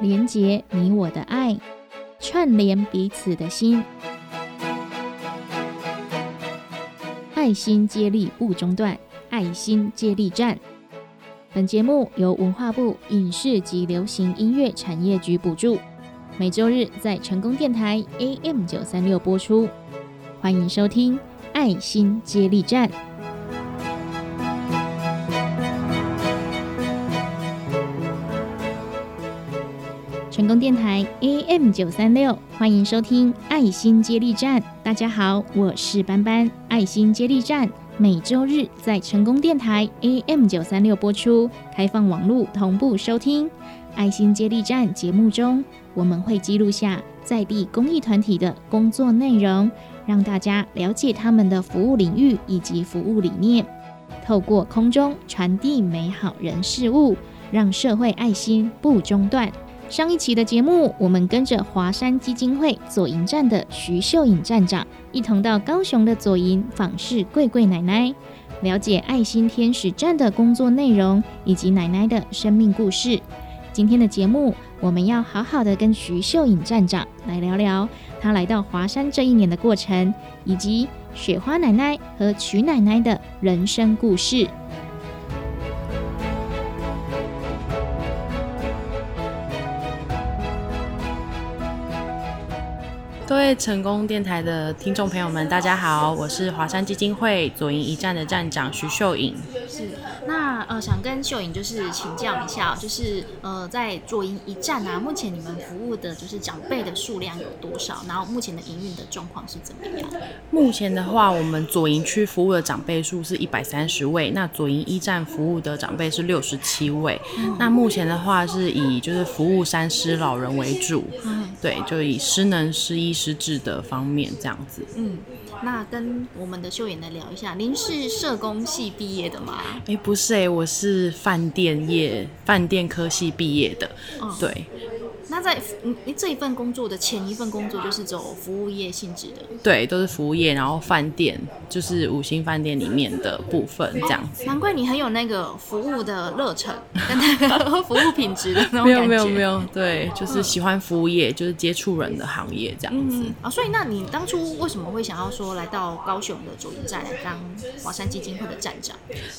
连结你我的爱，串联彼此的心，爱心接力不中断，爱心接力站。本节目由文化部影视及流行音乐产业局补助，每周日在成功电台 AM 九三六播出。欢迎收听《爱心接力站》。电台 AM 九三六，欢迎收听《爱心接力站》。大家好，我是班班。爱心接力站每周日在成功电台 AM 九三六播出，开放网络同步收听。爱心接力站节目中，我们会记录下在地公益团体的工作内容，让大家了解他们的服务领域以及服务理念，透过空中传递美好人事物，让社会爱心不中断。上一期的节目，我们跟着华山基金会左营站的徐秀颖站长，一同到高雄的左营访视贵贵奶奶，了解爱心天使站的工作内容以及奶奶的生命故事。今天的节目，我们要好好的跟徐秀颖站长来聊聊她来到华山这一年的过程，以及雪花奶奶和曲奶奶的人生故事。各位成功电台的听众朋友们，大家好，我是华山基金会左营一站的站长徐秀颖。是，那呃，想跟秀颖就是请教一下，就是呃，在左营一站啊，目前你们服务的就是长辈的数量有多少？然后目前的营运的状况是怎么样？目前的话，我们左营区服务的长辈数是一百三十位，那左营一站服务的长辈是六十七位。那目前的话，是以就是服务三师老人为主，对，就以失能、失医。实质的方面这样子，嗯，那跟我们的秀妍来聊一下，您是社工系毕业的吗？哎，不是哎，我是饭店业饭店科系毕业的，对。那在你你这一份工作的前一份工作就是走服务业性质的，对，都是服务业，然后饭店就是五星饭店里面的部分这样子。难怪你很有那个服务的热忱跟那个 服务品质的那种没有没有没有，对，就是喜欢服务业，就是接触人的行业这样子啊。所以那你当初为什么会想要说来到高雄的左营站来当华山基金会的站长？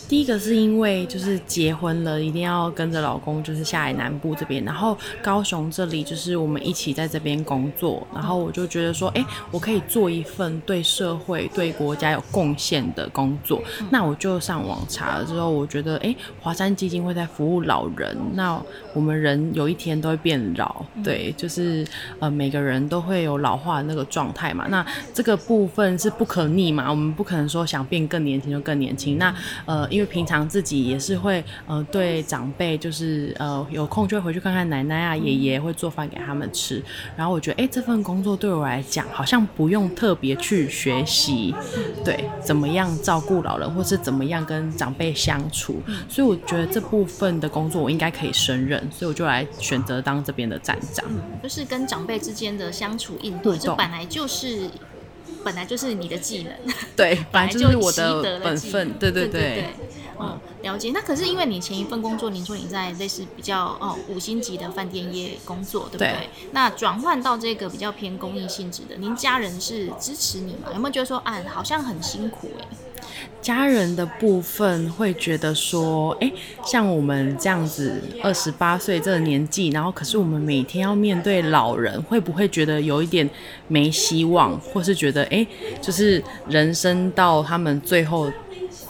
第一个是因为就是结婚了，一定要跟着老公就是下来南部这边，然后高雄这。这里就是我们一起在这边工作，然后我就觉得说，哎，我可以做一份对社会、对国家有贡献的工作。那我就上网查了之后，我觉得，哎，华山基金会在服务老人。那我们人有一天都会变老，对，就是呃，每个人都会有老化的那个状态嘛。那这个部分是不可逆嘛，我们不可能说想变更年轻就更年轻。那呃，因为平常自己也是会呃，对长辈就是呃，有空就会回去看看奶奶啊、爷爷会。做饭给他们吃，然后我觉得，哎，这份工作对我来讲好像不用特别去学习，对，怎么样照顾老人，或是怎么样跟长辈相处，所以我觉得这部分的工作我应该可以胜任，所以我就来选择当这边的站长。就是跟长辈之间的相处应对，这本来就是本来就是你的技能，对，本来就是我的本分，对对对。嗯，了解。那可是因为你前一份工作，您说你在类似比较哦五星级的饭店业工作，对不对？那转换到这个比较偏公益性质的，您家人是支持你吗？有没有觉得说啊，好像很辛苦哎？家人的部分会觉得说，哎，像我们这样子二十八岁这个年纪，然后可是我们每天要面对老人，会不会觉得有一点没希望，或是觉得哎，就是人生到他们最后。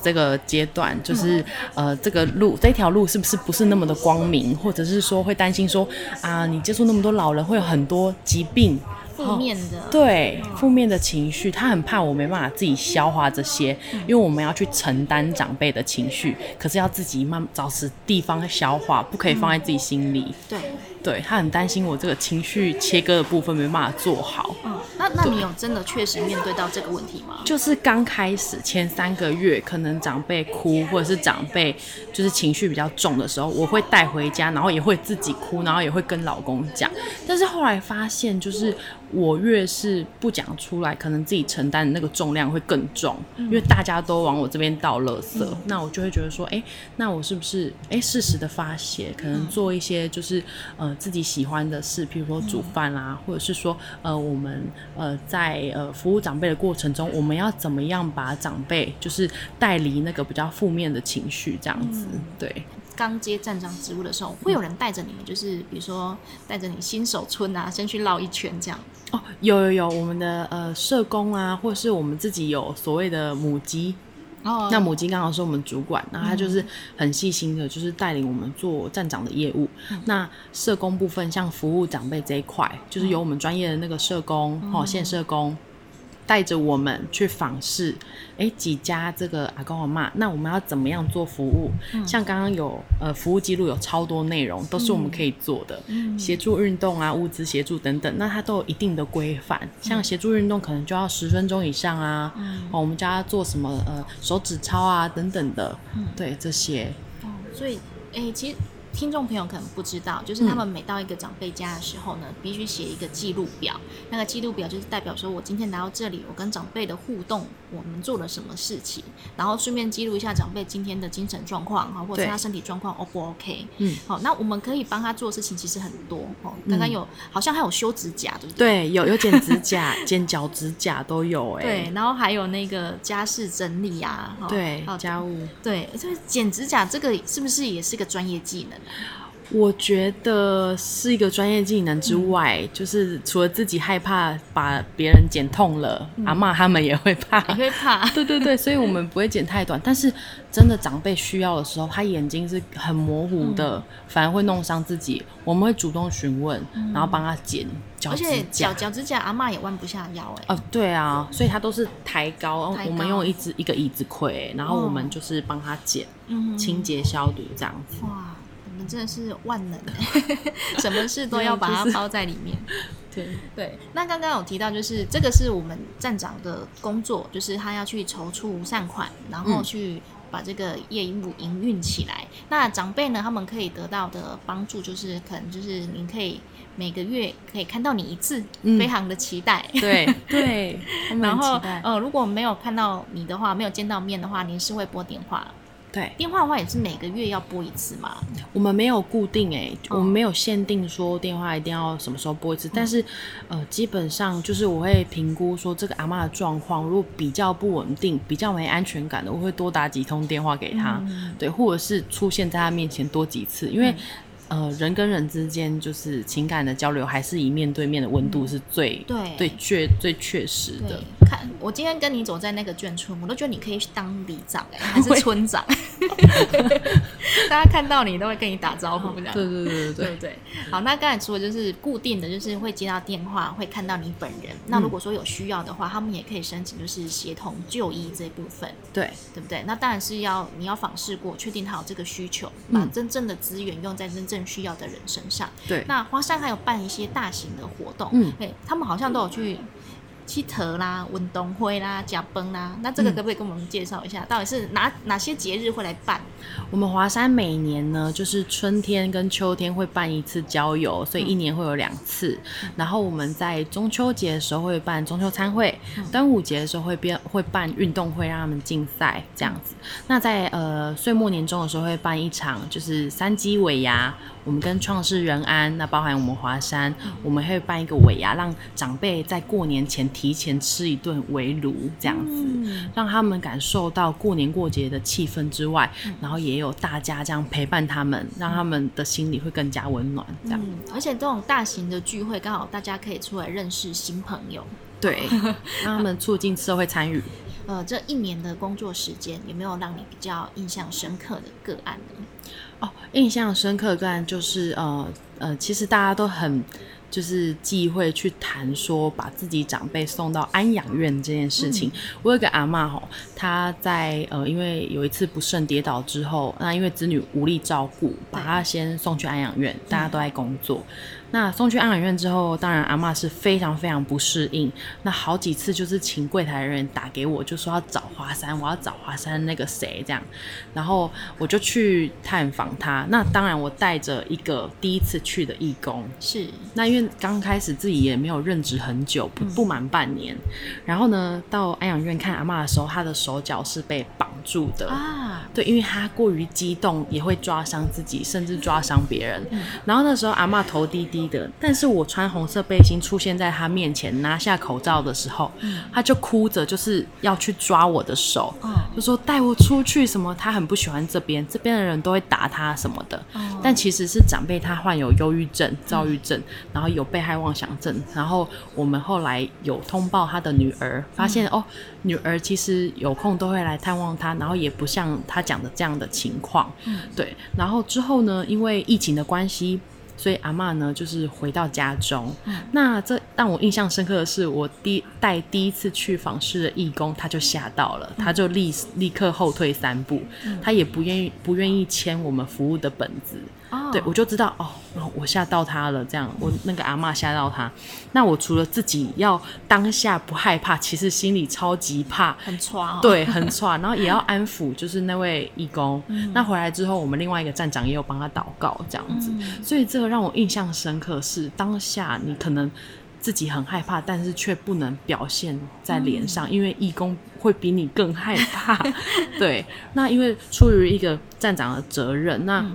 这个阶段就是呃，这个路这条路是不是不是那么的光明，或者是说会担心说啊，你接触那么多老人会有很多疾病，负面的对负面的情绪，他很怕我没办法自己消化这些，因为我们要去承担长辈的情绪，可是要自己慢找时地方消化，不可以放在自己心里。对。对他很担心我这个情绪切割的部分没办法做好。嗯，那那你有真的确实面对到这个问题吗？就是刚开始前三个月，可能长辈哭或者是长辈就是情绪比较重的时候，我会带回家，然后也会自己哭，然后也会跟老公讲。但是后来发现，就是我越是不讲出来，可能自己承担的那个重量会更重，因为大家都往我这边倒垃圾，那我就会觉得说，哎，那我是不是哎适时的发泄，可能做一些就是呃。呃自己喜欢的事，譬如说煮饭啦，或者是说呃我们呃在呃服务长辈的过程中，我们要怎么样把长辈就是带离那个比较负面的情绪，这样子，对。刚接站长职务的时候，会有人带着你们，就是比如说带着你新手村啊，先去绕一圈这样。哦，有有有，我们的呃社工啊，或者是我们自己有所谓的母鸡。哦。那母鸡刚好是我们主管，那他就是很细心的，就是带领我们做站长的业务。那社工部分，像服务长辈这一块，就是由我们专业的那个社工，哦，县社工。带着我们去访视，哎，几家这个阿公阿妈，那我们要怎么样做服务？像刚刚有呃服务记录有超多内容，都是我们可以做的，协助运动啊，物资协助等等，那它都有一定的规范。像协助运动可能就要十分钟以上啊，哦，我们家做什么呃手指操啊等等的，对这些。哦，所以哎，其实。听众朋友可能不知道，就是他们每到一个长辈家的时候呢，必须写一个记录表。那个记录表就是代表说我今天来到这里，我跟长辈的互动，我们做了什么事情，然后顺便记录一下长辈今天的精神状况哈，或者他身体状况 O 不 OK？嗯，好，那我们可以帮他做的事情其实很多哦。刚刚有好像还有修指甲，对不对？对，有有剪指甲、剪脚指甲都有哎。对，然后还有那个家事整理啊，对，家务。对，就是剪指甲这个是不是也是个专业技能？我觉得是一个专业技能之外，就是除了自己害怕把别人剪痛了，阿妈他们也会怕，也会怕。对对对，所以我们不会剪太短。但是真的长辈需要的时候，他眼睛是很模糊的，反而会弄伤自己。我们会主动询问，然后帮他剪脚趾甲。脚脚趾甲，阿妈也弯不下腰哎。哦，对啊，所以他都是抬高，我们用一只一个椅子盔，然后我们就是帮他剪，清洁消毒这样子。哇。真的是万能，什么事都要把它包在里面。对对，那刚刚有提到，就是这个是我们站长的工作，就是他要去筹措善款，然后去把这个业务营运起来。那长辈呢，他们可以得到的帮助，就是可能就是您可以每个月可以看到你一次，非常的期待。对对，然后呃，如果没有看到你的话，没有见到面的话，您是会拨电话。对，电话的话也是每个月要拨一次嘛。我们没有固定哎，我们没有限定说电话一定要什么时候拨一次，但是呃，基本上就是我会评估说这个阿妈的状况，如果比较不稳定、比较没安全感的，我会多打几通电话给他，对，或者是出现在她面前多几次，因为。呃，人跟人之间就是情感的交流，还是以面对面的温度是最对。最确最确实的。看我今天跟你走在那个眷村，我都觉得你可以去当里长哎，还是村长。大家看到你都会跟你打招呼，这样对对对对对。好，那刚才说的就是固定的，就是会接到电话，会看到你本人。那如果说有需要的话，他们也可以申请，就是协同就医这部分。对对不对？那当然是要你要访视过，确定他有这个需求，把真正的资源用在真正。需要的人身上，对。那华山还有办一些大型的活动，嗯，对，他们好像都有去。去特啦、运动会啦、加崩啦，那这个可不可以跟我们介绍一下，到底是哪哪些节日会来办？我们华山每年呢，就是春天跟秋天会办一次郊游，所以一年会有两次。然后我们在中秋节的时候会办中秋餐会，端午节的时候会变会办运动会，让他们竞赛这样子。那在呃岁末年终的时候会办一场，就是三鸡尾牙。我们跟创世仁安，那包含我们华山，我们会办一个尾牙，让长辈在过年前提前吃一顿围炉，这样子，让他们感受到过年过节的气氛之外，然后也有大家这样陪伴他们，让他们的心里会更加温暖。这样，而且这种大型的聚会，刚好大家可以出来认识新朋友，对，让他们促进社会参与。呃，这一年的工作时间，有没有让你比较印象深刻的个案呢？哦，印象深刻个案就是呃呃，其实大家都很就是忌讳去谈说把自己长辈送到安养院这件事情。我有个阿妈吼，她在呃因为有一次不慎跌倒之后，那因为子女无力照顾，把她先送去安养院，大家都在工作。那送去安养院之后，当然阿嬷是非常非常不适应，那好几次就是请柜台人员打给我，就说要找华山，我要找华山那个谁这样，然后我就去探访他。那当然我带着一个第一次去的义工，是。那因为刚开始自己也没有任职很久，不不满半年，然后呢到安养院看阿嬷的时候，她的手脚是被绑住的啊，对，因为她过于激动也会抓伤自己，甚至抓伤别人。然后那时候阿嬷头低低的，但是我穿红色背心出现在他面前，拿下口罩的时候，他就哭着就是要去抓我的手，就说带我出去什么，他很不喜欢这边，这边的人都会打他什么的。但其实是长辈他患有忧郁症、躁郁症，然后有被害妄想症，然后我们后来有通报他的女儿，发现哦，女儿其实有空都会来探望他，然后也不像他讲的这样的情况，对。然后之后呢，因为疫情的关系。所以阿嬷呢，就是回到家中。那这让我印象深刻的是，我第带第一次去访视的义工，他就吓到了，他就立立刻后退三步，他也不愿意不愿意签我们服务的本子。对，我就知道哦，我吓到他了。这样，我那个阿嬷吓到他。那我除了自己要当下不害怕，其实心里超级怕，很抓。对，很抓。然后也要安抚，就是那位义工。那回来之后，我们另外一个站长也有帮他祷告，这样子。所以这个让我印象深刻是，当下你可能自己很害怕，但是却不能表现在脸上，因为义工会比你更害怕。对，那因为出于一个站长的责任，那。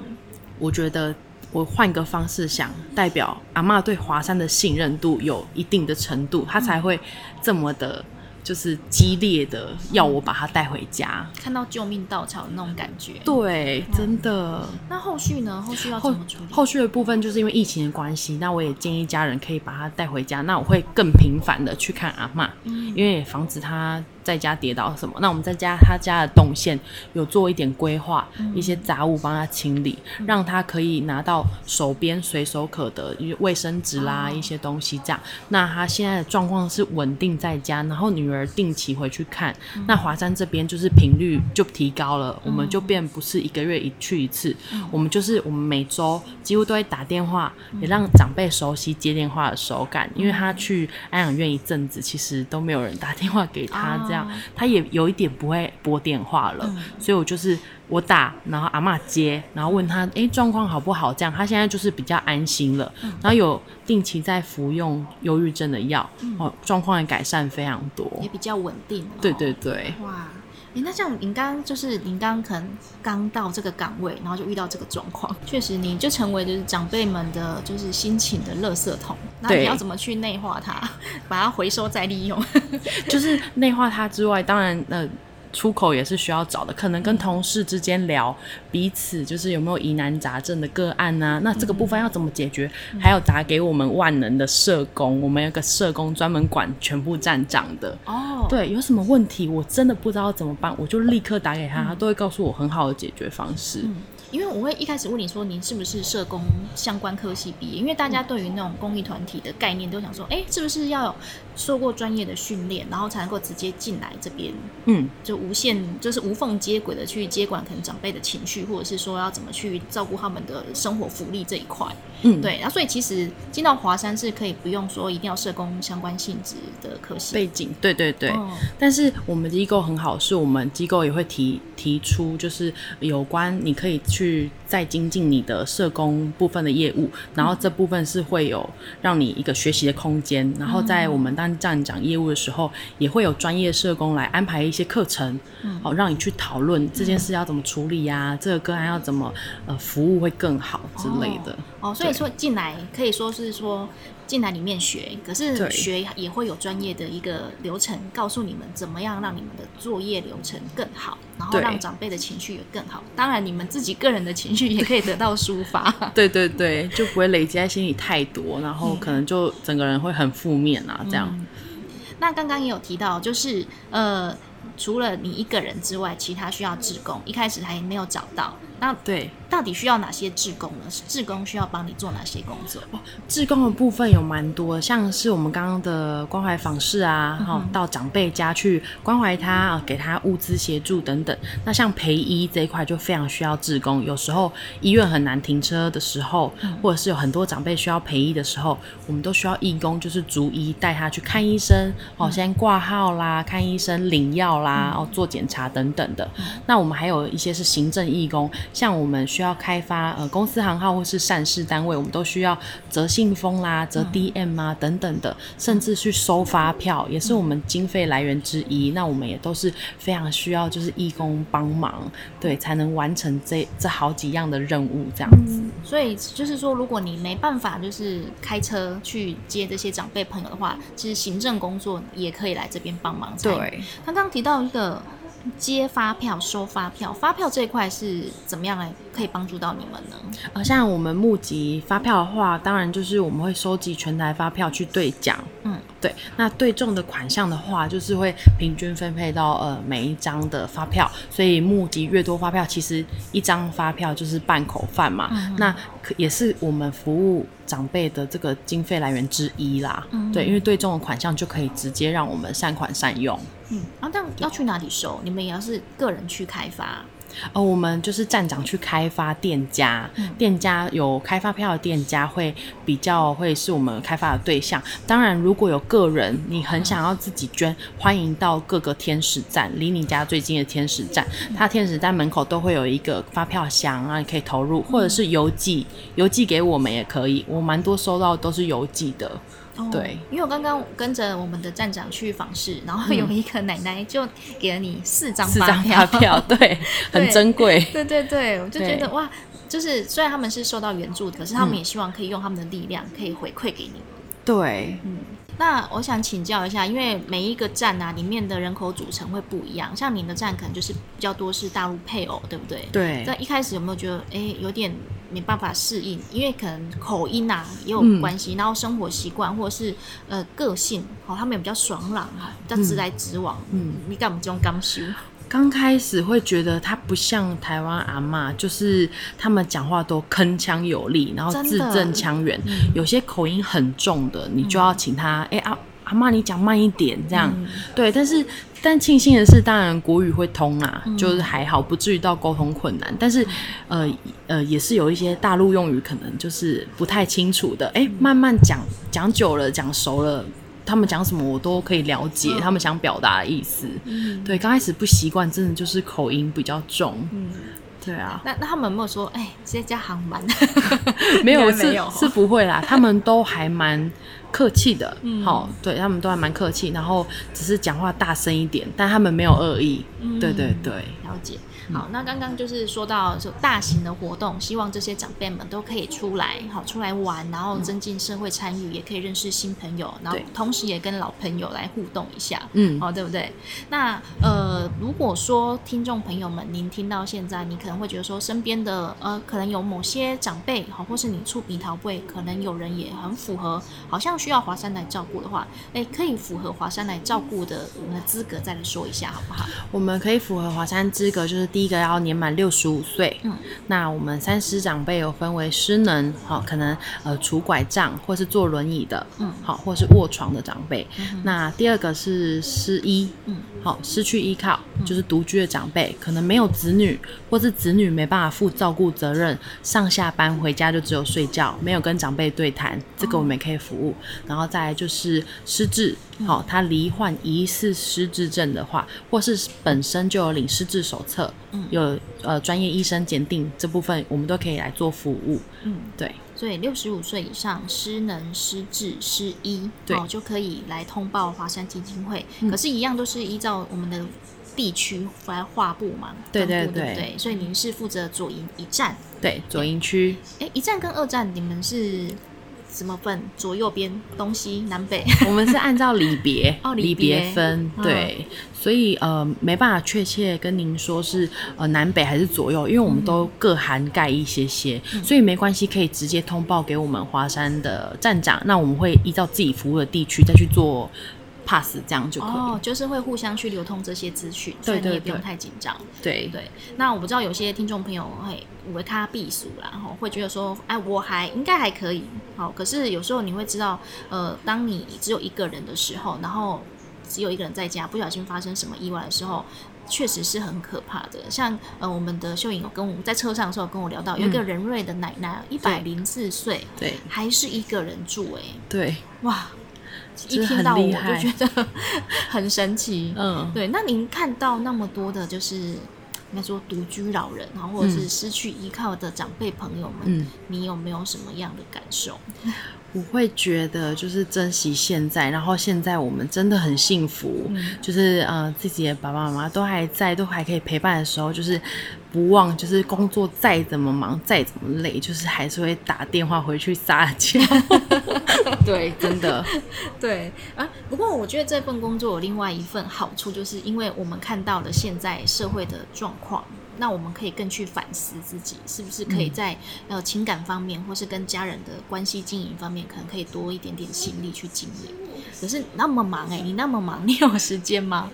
我觉得我换个方式想，代表阿妈对华山的信任度有一定的程度，他才会这么的，就是激烈的要我把他带回家，看到救命稻草的那种感觉。对，真的。那后续呢？后续要怎么处理？后续的部分就是因为疫情的关系，那我也建议家人可以把他带回家。那我会更频繁的去看阿妈，因为防止他。在家跌倒什么？那我们在家他家的动线有做一点规划，一些杂物帮他清理，让他可以拿到手边随手可得，一些卫生纸啦一些东西这样。那他现在的状况是稳定在家，然后女儿定期回去看。那华山这边就是频率就提高了，我们就变不是一个月一去一次，我们就是我们每周几乎都会打电话，也让长辈熟悉接电话的手感。因为他去安养院一阵子，其实都没有人打电话给他这样。他也有一点不会拨电话了，所以我就是我打，然后阿妈接，然后问他，哎，状况好不好？这样他现在就是比较安心了，然后有定期在服用忧郁症的药，哦，状况也改善非常多，也比较稳定。对对对，哇。那这样，您刚就是您刚可能刚到这个岗位，然后就遇到这个状况，确实，你就成为就是长辈们的就是心情的垃圾桶。那你要怎么去内化它，把它回收再利用？就是内化它之外，当然呃。出口也是需要找的，可能跟同事之间聊彼此就是有没有疑难杂症的个案啊，那这个部分要怎么解决？还有打给我们万能的社工，我们有个社工专门管全部站长的哦。对，有什么问题我真的不知道怎么办，我就立刻打给他，他都会告诉我很好的解决方式。因为我会一开始问你说，您是不是社工相关科系毕业？因为大家对于那种公益团体的概念都想说，哎，是不是要有受过专业的训练，然后才能够直接进来这边？嗯，就无限就是无缝接轨的去接管可能长辈的情绪，或者是说要怎么去照顾他们的生活福利这一块。嗯，对。然后所以其实进到华山是可以不用说一定要社工相关性质的科系背景。对对对。但是我们机构很好，是我们机构也会提提出，就是有关你可以。去再精进你的社工部分的业务，然后这部分是会有让你一个学习的空间。然后在我们当站长业务的时候，也会有专业社工来安排一些课程，好让你去讨论这件事要怎么处理呀，这个个案要怎么呃服务会更好之类的。哦，所以说进来可以说是说。进来里面学，可是学也会有专业的一个流程，告诉你们怎么样让你们的作业流程更好，然后让长辈的情绪也更好。当然，你们自己个人的情绪也可以得到抒发。对对对，就不会累积在心里太多，然后可能就整个人会很负面啊，这样。那刚刚也有提到，就是呃。除了你一个人之外，其他需要志工，一开始还没有找到。那对，到底需要哪些志工呢？志工需要帮你做哪些工作？志工的部分有蛮多，像是我们刚刚的关怀访视啊，哈、到长辈家去关怀他，啊给他物资协助等等。那像陪医这一块就非常需要志工，有时候医院很难停车的时候，或者是有很多长辈需要陪医的时候，我们都需要义工，就是逐一带他去看医生，哦，先挂号啦，看医生、领药啦，哦，做检查等等的。那我们还有一些是行政义工，像我们需要开发呃公司行号或是善事单位，我们都需要折信封啦、折 DM 啊等等的，甚至去收发票，也是我们经费来源之一。那我们也都是非常需要就是义工帮忙，对，才能完成这这好几样的任务这样子。所以就是说，如果你没办法就是开车去接这些长辈朋友的话，其实行政工作也可以来这边帮忙。对，刚刚提到一个接发票、收发票，发票这一块是怎么样来可以帮助到你们呢？呃，像我们募集发票的话，当然就是我们会收集全台发票去兑奖。嗯，对。那对中的款项的话，就是会平均分配到呃每一张的发票，所以募集越多发票，其实一张发票就是半口饭嘛。那可也是我们服务长辈的这个经费来源之一啦。对，因为对中的款项就可以直接让我们善款善用。嗯，啊，但要去哪里收？你们也要是个人去开发？呃，我们就是站长去开发店家，店家有开发票的店家会比较会是我们开发的对象。当然，如果有个人你很想要自己捐，欢迎到各个天使站，离你家最近的天使站，它天使站门口都会有一个发票箱啊，你可以投入，或者是邮寄，邮寄给我们也可以。我蛮多收到都是邮寄的。哦对，因为我刚刚跟着我们的站长去访视，然后有一个奶奶就给了你四张四张票，发票，对，很珍贵。对对对，我就觉得哇，就是虽然他们是受到援助的，可是他们嗯也希望可以用他们的力量，可以回馈给你。对，嗯那我想请教一下，因为每一个站啊里面的人口组成会不一样，像您的站可能就是比较多是大陆配偶，对不对？对在一开始有没有觉得哎有点没办法适应？因为可能口音啊也有嗯关系，然后生活习惯或者是呃个性，好、他们也比较爽朗哈，比较直来直往。嗯，你干嘛这种感受？刚开始会觉得他不像台湾阿嬷，就是他们讲话都铿锵有力，然后字正腔圆，有些口音很重的，你就要请他，哎、阿阿妈你讲慢一点，这样、对。但是但庆幸的是，当然国语会通啦，就是还好，不至于到沟通困难。但是呃呃，也是有一些大陆用语可能就是不太清楚的，哎、慢慢讲讲久了，讲熟了。他们讲什么我都可以了解，他们想表达的意思。对，刚开始不习惯，真的就是口音比较重。嗯，对啊，那那他们有没有说，哎，直接加航班？没有是是不会啦，他们都还蛮客气的。嗯好、对他们都还蛮客气，然后只是讲话大声一点，但他们没有恶意。嗯对对对，了解。好，那刚刚就是说到就大型的活动，希望这些长辈们都可以出来，好出来玩，然后增进社会参与，也可以认识新朋友，然后同时也跟老朋友来互动一下。嗯哦，对不对？那呃，如果说听众朋友们，您听到现在，你可能会觉得说，身边的呃，可能有某些长辈，好，或是你触鼻桃会，可能有人也很符合，好像需要华山来照顾的话，哎，可以符合华山来照顾的我们的资格，再来说一下好不好？我们可以符合华山资格，就是第一个要年满六十五岁。嗯，那我们三师长辈有分为失能，好、可能呃拄拐杖或是坐轮椅的，嗯好、或是卧床的长辈。那第二个是失依，嗯，好、失去依靠，就是独居的长辈，可能没有子女，或是子女没办法负照顾责任，上下班回家就只有睡觉，没有跟长辈对谈，这个我们也可以服务。然后再来就是失智，好、他罹患疑似失智症的话，或是本身就有领失智手册，嗯。有呃专业医生鉴定这部分，我们都可以来做服务。嗯，对，所以六十五岁以上失能、失智、失医，对。哦，就可以来通报华山基金会。可是，一样都是依照我们的地区来划部嘛，对对对对？所以您是负责左营一站，对，左营区，哎，一站跟二站你们是怎么分？左右边、东西南北？我们是按照里别 哦里里别别分，嗯对，所以呃没办法确切跟您说是呃南北还是左右，因为我们都各涵盖一些些，所以没关系，可以直接通报给我们华山的站长，那我们会依照自己服务的地区再去做 pass 这样就可以。哦，就是会互相去流通这些资讯，所以你也不用太紧张。对对，那我不知道有些听众朋友会为他避暑啦，然后会觉得说，哎，我还应该还可以，好，可是有时候你会知道，呃，当你只有一个人的时候，然后只有一个人在家，不小心发生什么意外的时候。确实是很可怕的，像呃，我们的秀颖有跟我在车上的时候跟我聊到，有一个仁瑞的奶奶，一百零四岁，对还是一个人住、哎，对，哇！一听到我就觉得 很神奇，嗯，对，那您看到那么多的，就是应该说独居老人啊，或者是失去依靠的长辈朋友们，嗯。你有没有什么样的感受？我会觉得就是珍惜现在，然后现在我们真的很幸福，就是呃自己的爸爸妈妈都还在，都还可以陪伴的时候，就是不忘就是工作再怎么忙再怎么累，就是还是会打电话回去撒娇。对，真的，对啊，不过我觉得这份工作有另外一份好处，就是因为我们看到了现在社会的状况。那我们可以更去反思自己，是不是可以在、呃情感方面，或是跟家人的关系经营方面，可能可以多一点点心力去经营。可是那么忙哎、你那么忙，你有时间吗？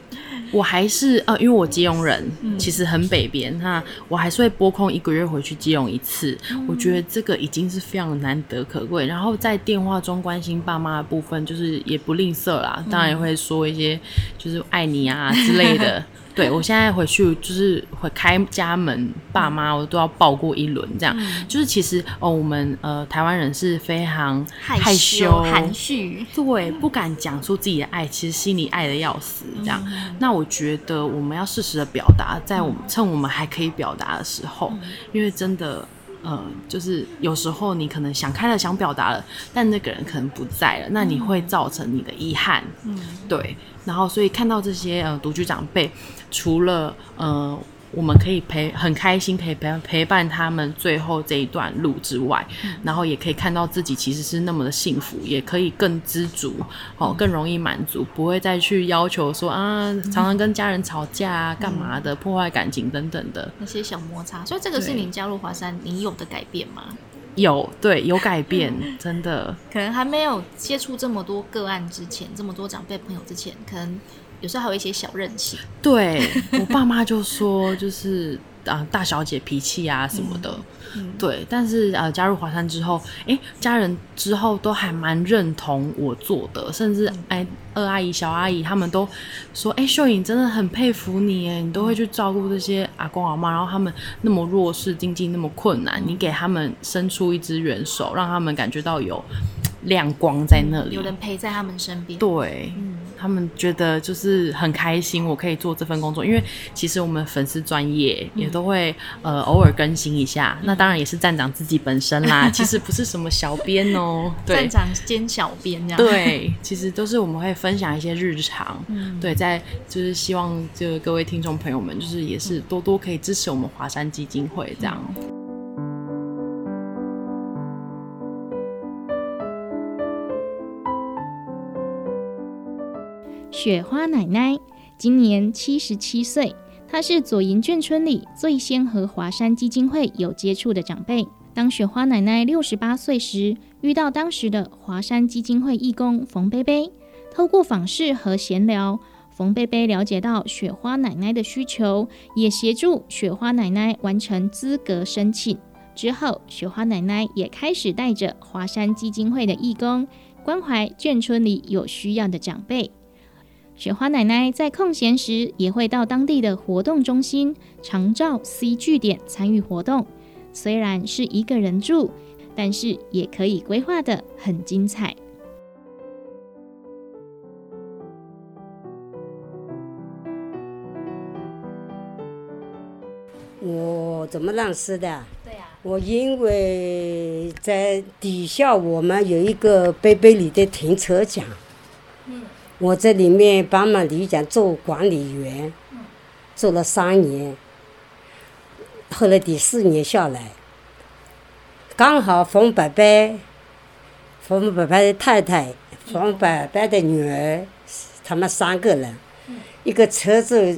我还是呃，因为我基隆人，其实很北边，那我还是会拨空一个月回去基隆一次。我觉得这个已经是非常难得可贵。然后在电话中关心爸妈的部分，就是也不吝啬啦，当然也会说一些就是爱你啊之类的。对我现在回去就是会开家门，爸妈我都要抱过一轮，这样、就是其实哦，我们呃台湾人是非常害羞、含蓄，对，不敢讲出自己的爱，其实心里爱的要死。这样，那我觉得我们要适时的表达，在我们趁我们还可以表达的时候，因为真的。呃，就是有时候你可能想开了，想表达了，但那个人可能不在了，那你会造成你的遗憾。嗯，对。然后，所以看到这些呃独居长辈，除了呃我们可以陪很开心，可以陪陪伴他们最后这一段路之外，然后也可以看到自己其实是那么的幸福，也可以更知足，哦，更容易满足，不会再去要求说啊，常常跟家人吵架啊，干嘛的，破坏感情等等的。那些小摩擦，所以这个是对您加入华山你有的改变吗？有对有改变，真的。可能还没有接触这么多个案之前，这么多长辈朋友之前，可能有时候还有一些小任性。对我爸妈就说，就是啊、大小姐脾气啊什么的，嗯对。但是呃，加入华山之后，哎，家人之后都还蛮认同我做的，甚至哎二阿姨、小阿姨他们都说，哎，秀颖真的很佩服你，哎，你都会去照顾这些阿公阿妈，然后他们那么弱势，经济那么困难，你给他们伸出一只援手，让他们感觉到有亮光在那里有。人陪在他们身边。对，他们觉得就是很开心，我可以做这份工作，因为其实我们粉丝专业也都会、呃偶尔更新一下，那当然也是站长自己本身啦，其实不是什么小编哦，对站。长兼小编这样。对，其实都是我们会分享一些日常，对，在就是希望就各位听众朋友们，就是也是多多可以支持我们华山基金会这样。雪花奶奶今年七十七岁，她是左营眷村里最先和华山基金会有接触的长辈。当雪花奶奶六十八岁时，遇到当时的华山基金会义工冯贝贝。透过访视和闲聊，冯贝贝了解到雪花奶奶的需求，也协助雪花奶奶完成资格申请。之后，雪花奶奶也开始带着华山基金会的义工，关怀眷村里有需要的长辈。雪花奶奶在空闲时也会到当地的活动中心长照 C 据点参与活动。虽然是一个人住，但是也可以规划的很精彩。我怎么认识的？对呀、我因为在底下我们有一个背背里的停车场，我在里面帮忙里长做管理员，做了三年，后来第四年下来，刚好冯伯伯、冯伯伯的太太、冯伯伯的女儿，他们三个人，一个车子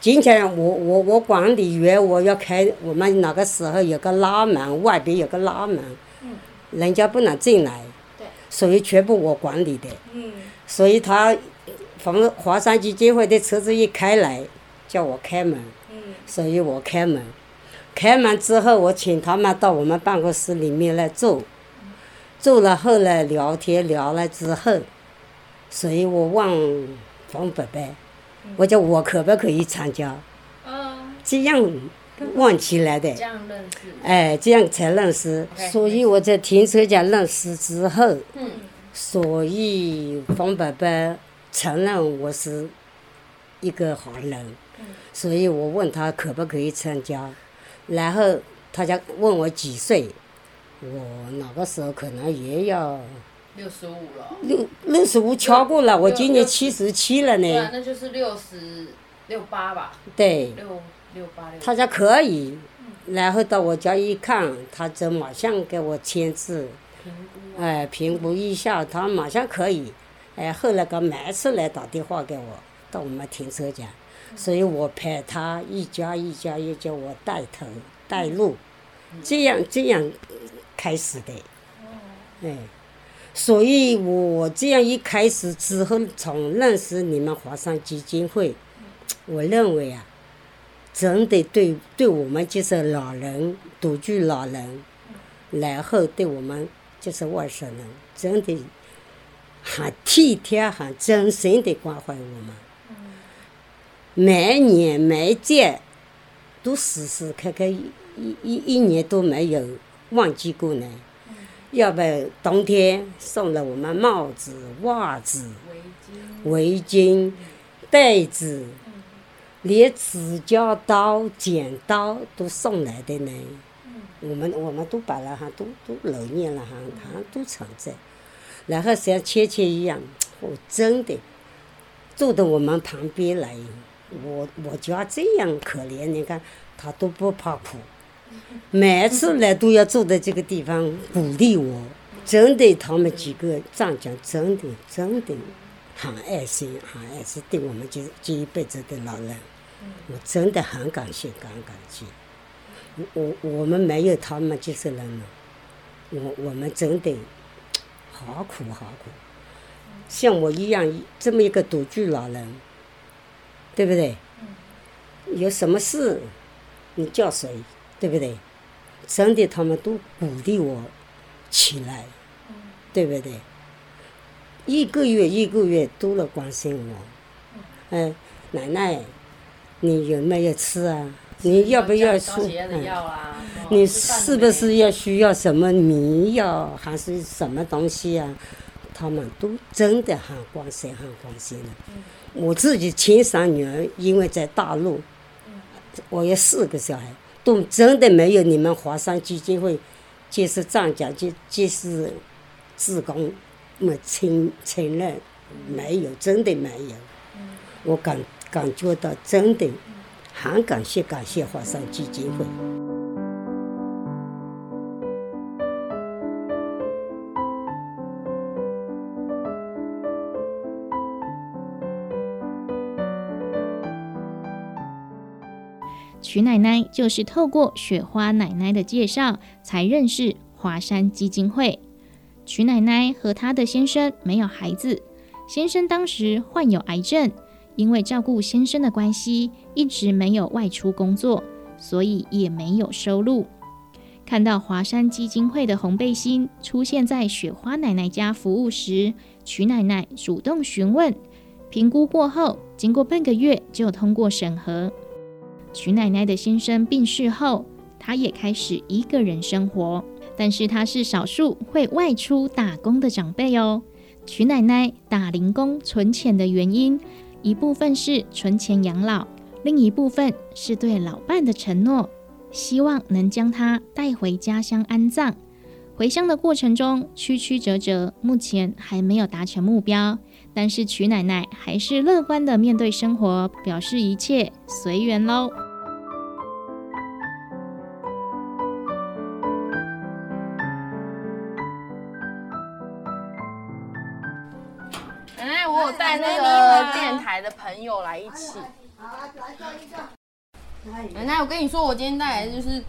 今天我我我管理员我要开，我们那个时候有个拉门，外边有个拉门，人家不能进来，所以全部我管理的。所以他从华山基金会的车子一开来，叫我开门，所以我开门。开门之后，我请他们到我们办公室里面来坐，坐了后来聊天聊了之后，所以我问冯伯伯，我叫我可不可以参加？这样问起来的。这样认识。哎，这样才认识。所以我在停车场认识之后，所以冯伯伯承认我是一个好人，所以我问他可不可以参加，然后他就问我几岁，我那个时候可能也要六十五了。六六十五超过了，我今年七十七了对啊，呢。那就是六十六八吧，对，六六八六。他家可以，然后到我家一看，他就马上给我签字。评估。哎，评估一下，他马上可以。哎，后来个每次来打电话给我，到我们停车场，所以我陪他一家一家一家我带头带路，这样这样开始的。哎，所以我这样一开始之后，从认识你们华山基金会，我认为啊，真的对对我们就是老人独居老人，然后对我们就是外省人，真的很体贴、很真心的关怀我们。每年每届都时时刻刻一一一年都没有忘记过呢。要不冬天送了我们帽子、袜子、围巾、被子，连指甲刀、剪刀都送来的呢。我们我们都把了哈都都留念了哈，他都存在。然后像切切一样，我真的坐到我们旁边来，我我家这样可怜，你看他都不怕苦，每次来都要坐在这个地方鼓励我，真的他们几个站长真的真的很爱心，很爱心，对我们这这一辈子的老人，我真的很感谢，很感谢。我我我们没有他们这些人了，我我们真的好苦好苦，像我一样这么一个独居老人，对不对？有什么事你叫谁，对不对？真的他们都鼓励我起来，对不对？一个月一个月都来关心我，哎，奶奶，你有没有吃啊？你要不要说？你是不是要需要什么迷药还是什么东西啊？他们都真的很关心，很关心的。我自己亲生女儿，因为在大陆，我有四个小孩，都真的没有你们华山基金会，就是站长，就就是自工，么承承认没有，真的没有。我感感觉到真的很感谢感谢华山基金会。曲奶奶就是透过雪花奶奶的介绍才认识华山基金会。曲奶奶和她的先生没有孩子，先生当时患有癌症，因为照顾先生的关系，一直没有外出工作，所以也没有收入。看到华山基金会的红背心出现在雪花奶奶家服务时，曲奶奶主动询问，评估过后，经过半个月就通过审核。曲奶奶的先生病逝后，她也开始一个人生活。但是她是少数会外出打工的长辈哦。曲奶奶打零工存钱的原因，一部分是存钱养老，另一部分是对老伴的承诺，希望能将他带回家乡安葬。回乡的过程中曲曲折折，目前还没有达成目标。但是曲奶奶还是乐观的面对生活，表示一切随缘喽。奶奶，我有带那个电台的朋友来一起。奶奶，我跟你说，我今天带来的就是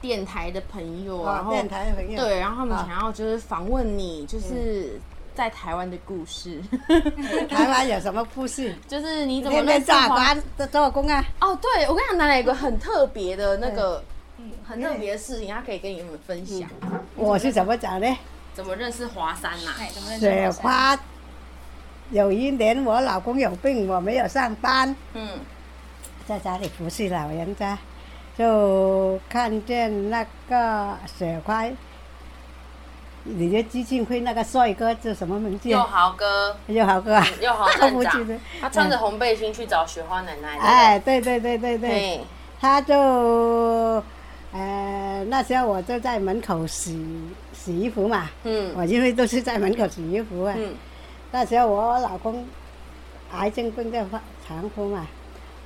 电台的朋友，然后电台的朋友。对，然后他们想要就是访问你，就是在台湾的故事，台湾有什么故事？就是你怎么天天认识华做官做做工啊？哦，对，我跟你讲，南来有个很特别的那个，很特别的事情，他可以跟你们分享，我是怎么讲呢？怎么认识华山呐、哎，怎么认识雪华山？花有一年我老公有病，我没有上班，嗯，在家里服侍老人家，就看见那个雪花。你的基金会那个帅哥叫什么名字？佑啊？豪哥，又豪哥。啊！佑豪我站长他穿着红背心去找雪花奶奶，哎，对对对对对，对，他就，呃，那时候我就在门口洗洗衣服嘛，嗯。我因为都是在门口洗衣服啊。嗯。那时候我老公癌症病在发长夫嘛，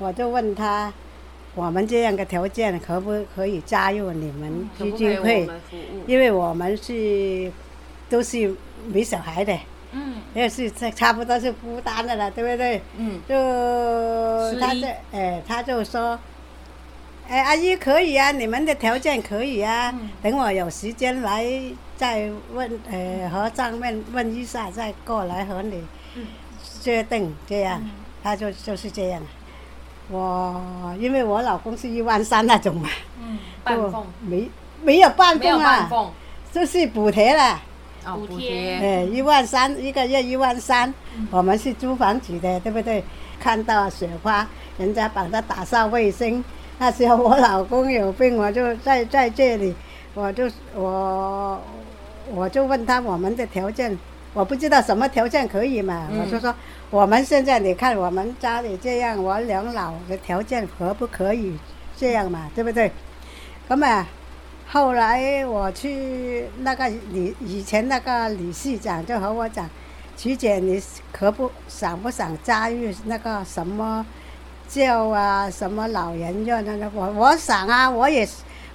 我就问他，我们这样的条件可不可以加入你们基金会？因为我们是都是没小孩的，嗯，也是差差不多是孤单的了，对不对？嗯，就他十一。就哎，他就说，哎，阿姨可以啊，你们的条件可以啊，嗯。等我有时间来再问，呃，和上面问一下，再过来和你嗯。决定这样，他就就是这样。我因为我老公是一万三那种嘛，嗯，半凤没没有半没有凤啊，就是补贴了。哦，补补贴。贴，哎，一万三一个月一万三，我们是租房子的，对不对？看到雪花，人家帮他打扫卫生。那时候我老公有病，我就在 在这里，我就我我就问他我们的条件，我不知道什么条件可以嘛，嗯。我就说我们现在你看我们家里这样，我两老的条件可不可以这样嘛，对不对？咁啊。后来我去那个理以前那个理事长就和我讲，徐姐你可不想不想加入那个什么教啊什么老人院那个我我想啊，我也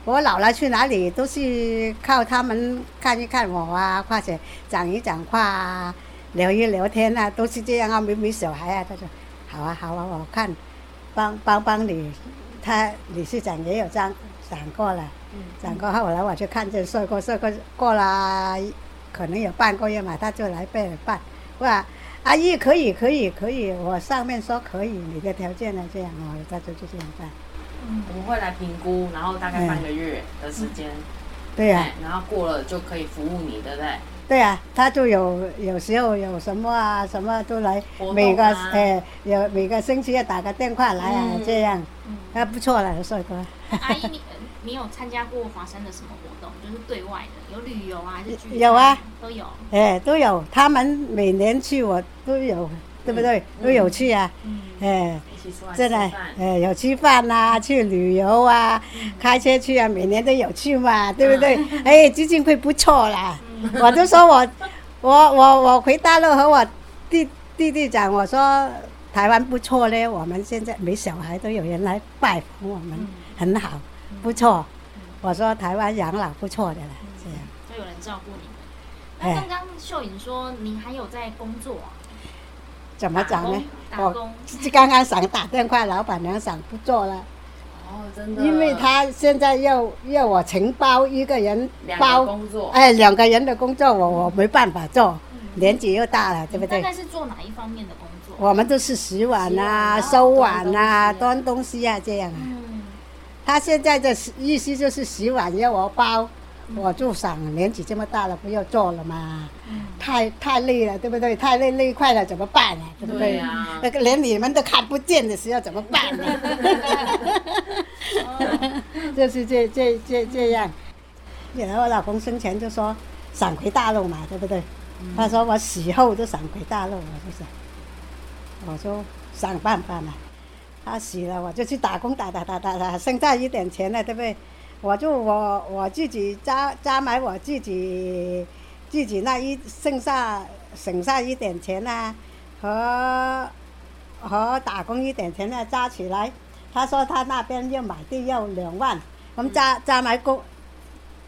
我老了去哪里都是靠他们看一看我啊，或者讲一讲话啊，聊一聊天啊，都是这样啊，没没小孩啊，他说好啊好啊，我看帮帮帮你，他理事长也有这样讲过了。讲过后来我就看见帅哥，帅哥过了可能有半个月嘛，他就来办。我说阿姨可以可以可以，我上面说可以，你的条件呢这样哦，他就就这样办。嗯我们会来评估，然后大概半个月的时间，对呀、哎然后过了就可以服务你，对不对？对啊、他就有有时候有什么啊什么都来，啊。每个哎有每个星期要打个电话来啊，嗯。这样，那不错了，帅哥。阿姨，你呃你有参加过华山的什么活动？就是对外的，有旅游啊，还是聚有啊，都有。哎，都有，他们每年去我都有，对不对？都有去啊，哎。一起出来吃真的，饭，呃，有吃饭呐、去旅游啊，开车去啊，每年都有去嘛，对不对？哎，基金会不错啦，我就说我，我我我回大陆和我弟弟弟讲，我说台湾不错嘞，我们现在没小孩都有人来拜访我们，很好，不错。我说台湾养老不错的啦，这样。都有人照顾你。哎那刚刚秀颖说你还有在工作啊，怎么讲呢？我打工，刚刚想打电话，老板娘想不做了。哦，真的，因为他现在要要我承包一个人包，工作，哎，两个人的工作我我没办法做，年纪又大了，对不对？大概是做哪一方面的工作？我们都是洗碗啊、收碗啊、端端东西啊这样啊。嗯，他现在的意思就是洗碗要我包，我就想年纪这么大了，不要做了嘛，太太累了，对不对？太累累坏了怎么办啊？对不对？那个连你们都看不见的时候怎么办呢？就是这这这这样。然后我老公生前就说想回大陆嘛，对不对？他说我死后就想回大陆，我就想，我就想办法嘛。他死了，我就去打工，打打打打打，剩下一点钱了，对不对？我就我我自己加加买我自己自己那一剩下省下一点钱啊，和和打工一点钱啊加起来，他说他那边要买地要两万，我们加加买工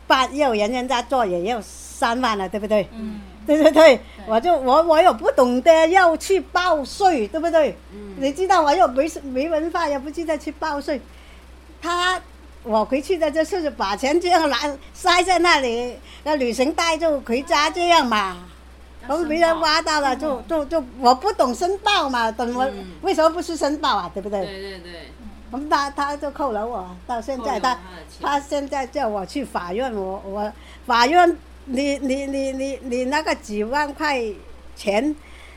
办幼儿园人家做也要三万了，对不对？嗯，对对对，我就我我又不懂得要去报税，对不对？你知道我又没没文化，又不知道去报税。他我回去的就是把钱这样拿塞在那里，那旅行袋就回家这样嘛。我们别人挖到了就就就我不懂申报嘛，等我嗯为什么不去申报啊？对不对？对对对，我们他他就扣了我，到现在他他他现在叫我去法院，我我法院你你你你你那个几万块钱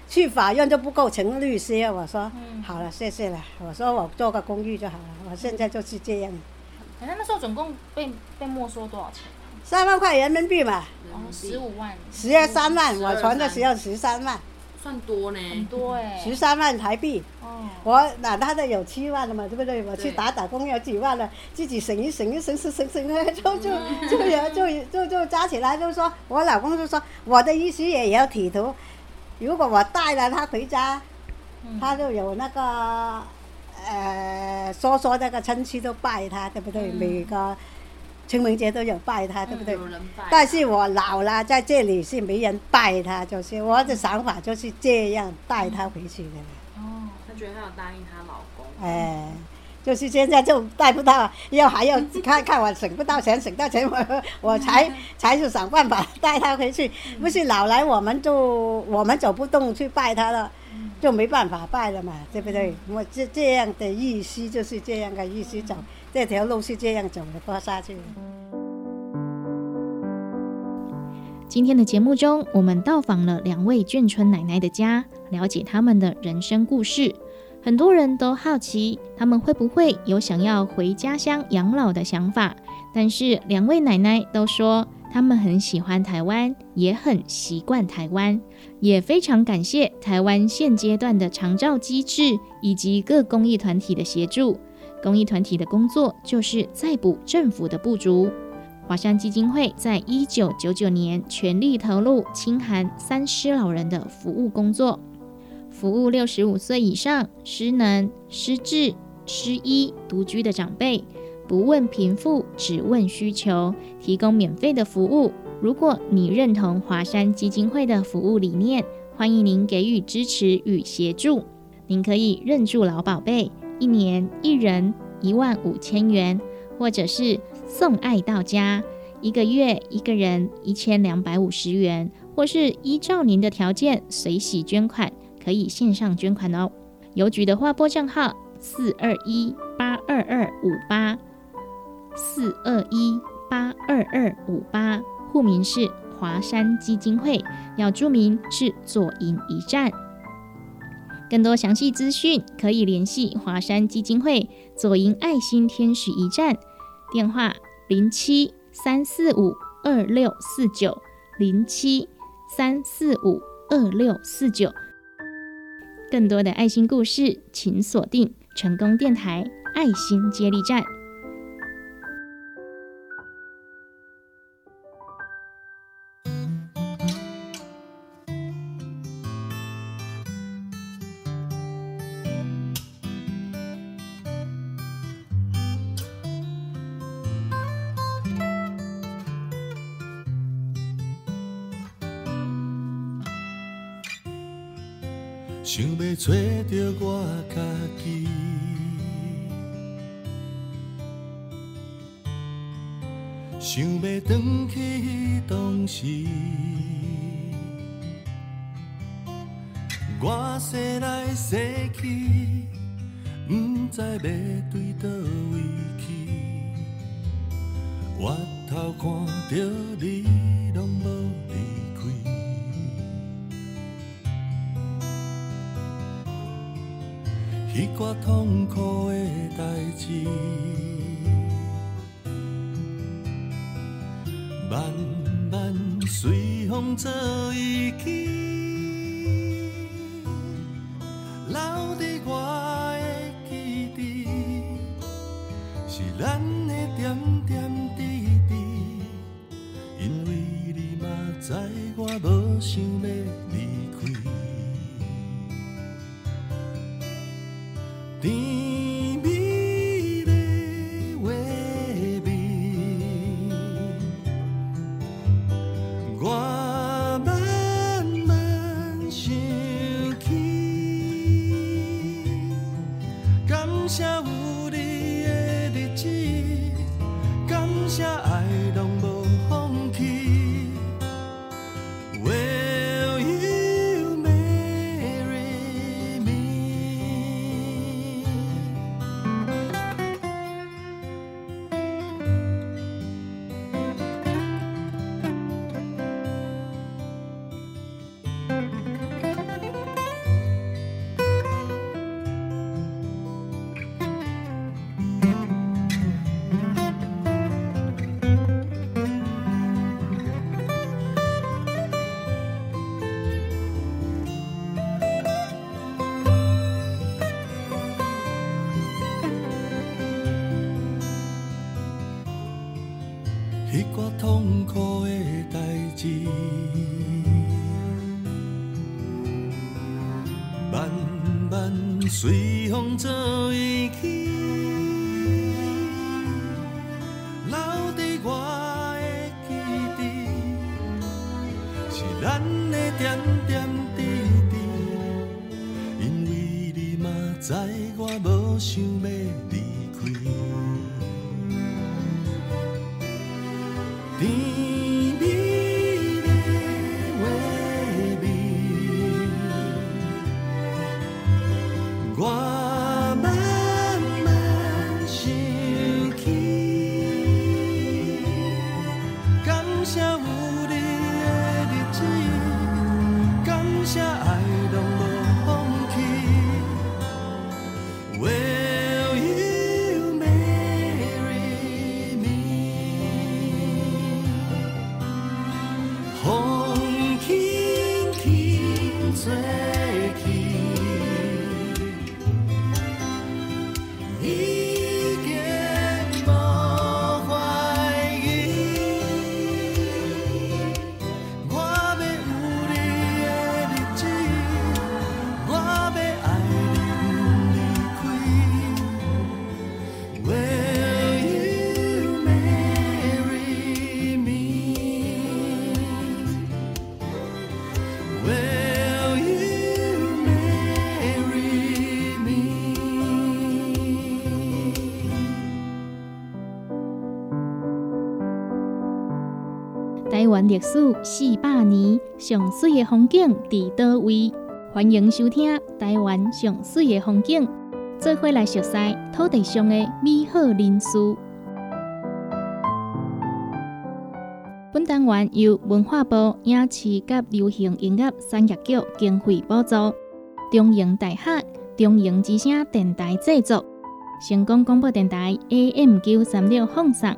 去法院就不构成律师，我说、好了，谢谢了，我说我做个公寓就好了，我现在就是这样，哎，那时候总共被被没收多少钱？三万块人民币嘛，哦，十五万，十二三万，我12存的时候十三万，算多呢。很多哎。十三万台币。哦，我哪他的有七万了嘛，对不对？我去打打工有几万了，自己省一省一省省省省，就就就有就就就加起来，就是说我老公就说我的意思也有体图，如果我带了他回家，他就有那个呃说说那个亲戚都拜他，对不对？每个清明节都有拜他，对不对？但是我老了，在这里是没人拜他，就是我的想法就是这样带他回去的。哦，她觉得她有答应她老公。哎，就是现在就带不到，要还要 看看我省不到钱，省到钱我我才 才是想办法带他回去。不是老来我们就我们走不动去拜他了，就没办法拜了嘛，对不对？我这这样的意思就是这样的意思走，这条路是这样走的，过下去。今天的节目中，我们到访了两位眷村奶奶的家，了解他们的人生故事。很多人都好奇，他们会不会有想要回家乡养老的想法？但是两位奶奶都说，他们很喜欢台湾，也很习惯台湾，也非常感谢台湾现阶段的长照机制以及各公益团体的协助。公益团体的工作就是在补政府的不足。华山基金会在一九九九年全力投入清寒三失老人的服务工作，服务六十五岁以上失能、失智、失医、独居的长辈，不问贫富，只问需求，提供免费的服务。如果你认同华山基金会的服务理念，欢迎您给予支持与协助。您可以认助老宝贝，一年一人一万五千元，或者是送爱到家，一个月一个人一千两百五十元，或是依照您的条件随喜捐款，可以线上捐款哦。邮局的划拨账号四二一八二二五八四二一八二二五八，户名是华山基金会，要注明是左营一站。更多详细资讯可以联系华山基金会左营爱心天使一站，电话零七三四五二六四九零七三四五二六四九。更多的爱心故事，请锁定成功电台爱心接力站。想要找着我家己，想要回去当时，我生来生去，不知要对倒位去。我头看着你，迄寡痛苦的代志，慢慢随风做遗弃，留伫我的记忆，是咱的点点滴滴。因为你嘛知我无想要随风做伊去，留伫我的记忆，是咱的点点滴滴。因为你嘛知我无想历史四百年，上水的风景伫倒位？欢迎收听《台湾上水的风景》，做伙来熟悉土地上的美好人事。本单元由文化部影视及流行音乐产业局经费补助，中营大学中营之声电台制作，成功广播电台 AM 九三六放送。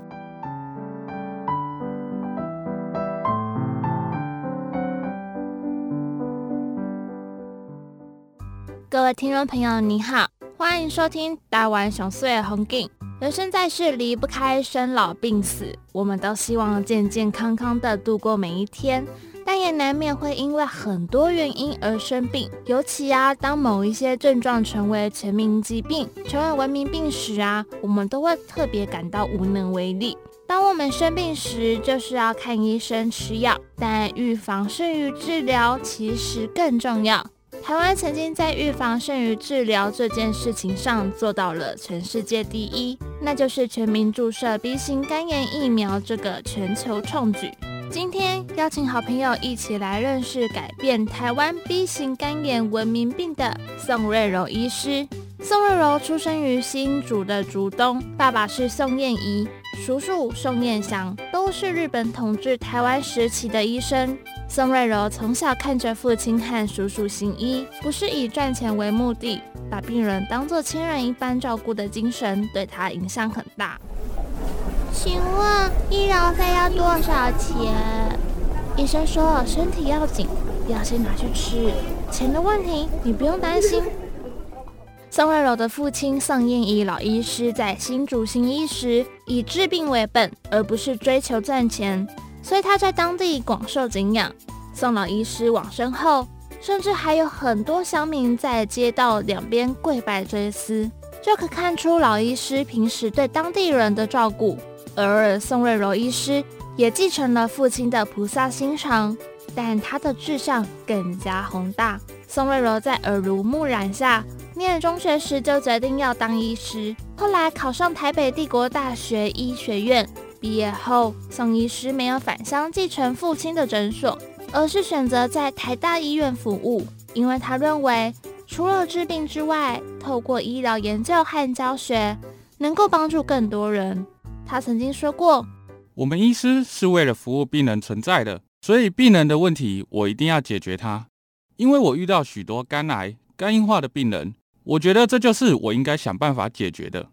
各位听众朋友，你好，欢迎收听台湾熊岁的红景。人生在世，离不开生老病死，我们都希望健健康康的度过每一天，但也难免会因为很多原因而生病。尤其啊，当某一些症状成为全民疾病、成为文明病时啊，我们都会特别感到无能为力。当我们生病时，就是要看医生吃药，但预防胜于治疗，其实更重要。台湾曾经在预防胜于治疗这件事情上做到了全世界第一，那就是全民注射 B 型肝炎疫苗这个全球创举。今天邀请好朋友一起来认识改变台湾 B 型肝炎文明病的宋瑞柔医师。宋瑞柔出生于新竹的竹东，爸爸是宋燕仪，叔叔宋念祥都是日本统治台湾时期的医生。宋瑞柔从小看着父亲和叔叔行医，不是以赚钱为目的，把病人当作亲人一般照顾的精神，对他影响很大。请问医疗费要多少钱？医生说身体要紧，要先拿去吃。钱的问题你不用担心。宋瑞柔的父亲宋燕仪老医师在新竹行医时，以治病为本，而不是追求赚钱，所以他在当地广受敬仰。宋老医师往生后，甚至还有很多乡民在街道两边跪拜追思，就可看出老医师平时对当地人的照顾。而宋瑞柔医师也继承了父亲的菩萨心肠，但他的志向更加宏大。宋瑞柔在耳濡目染下，念中学时就决定要当医师，后来考上台北帝国大学医学院。毕业后，宋医师没有返乡继承父亲的诊所，而是选择在台大医院服务，因为他认为除了治病之外，透过医疗研究和教学，能够帮助更多人。他曾经说过：“我们医师是为了服务病人存在的，所以病人的问题我一定要解决它。因为我遇到许多肝癌、肝硬化的病人，我觉得这就是我应该想办法解决的。”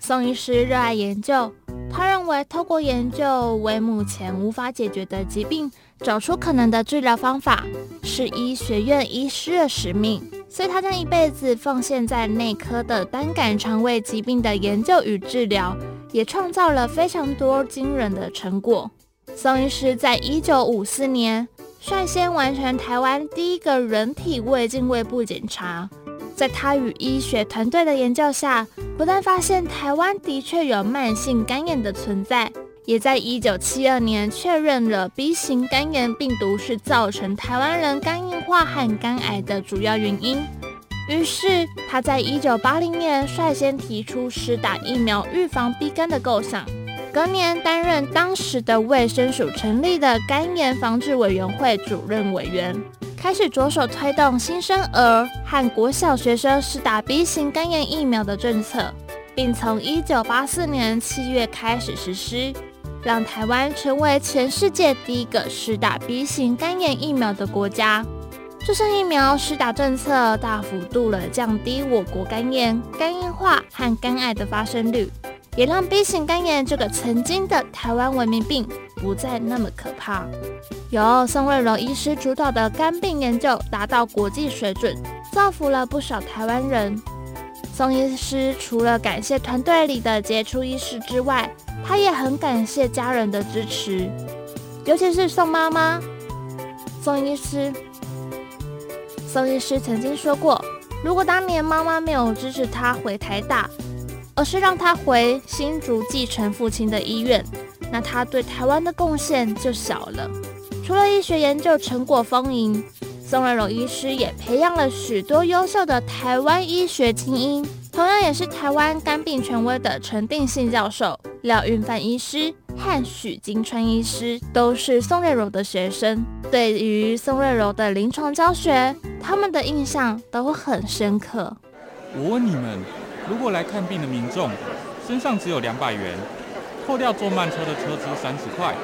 宋医师热爱研究，他认为透过研究为目前无法解决的疾病找出可能的治疗方法，是医学院医师的使命。所以他将一辈子奉献在内科的单杆肠胃疾病的研究与治疗，也创造了非常多惊人的成果。宋医师在一九五四年率先完成台湾第一个人体胃镜胃部检查，在他与医学团队的研究下，不但发现台湾的确有慢性肝炎的存在，也在一九七二年确认了 B 型肝炎病毒是造成台湾人肝硬化和肝癌的主要原因。于是，他在一九八零年率先提出施打疫苗预防 B 肝的构想。隔年，担任当时的卫生署成立的肝炎防治委员会主任委员，开始着手推动新生儿和国小学生施打 B 型肝炎疫苗的政策，并从一九八四年七月开始实施，让台湾成为全世界第一个施打 B 型肝炎疫苗的国家。这项疫苗施打政策大幅度了降低我国肝炎、肝硬化和肝癌的发生率，也让 B 型肝炎这个曾经的台湾文明病不再那么可怕。由宋瑞荣医师主导的肝病研究达到国际水准，造福了不少台湾人。宋医师除了感谢团队里的杰出医师之外，他也很感谢家人的支持，尤其是宋妈妈。宋医师。宋医师曾经说过，如果当年妈妈没有支持他回台大，而是让他回新竹继承父亲的医院，那他对台湾的贡献就小了。除了医学研究成果丰盈，宋瑞荣医师也培养了许多优秀的台湾医学精英，同样也是台湾肝病权威的陈定信教授、廖运范医师。和许金川医师都是宋瑞荣的学生，对于宋瑞荣的临床教学，他们的印象都很深刻。我问你们，如果来看病的民众身上只有两百元，扣掉坐慢车的车资三十块，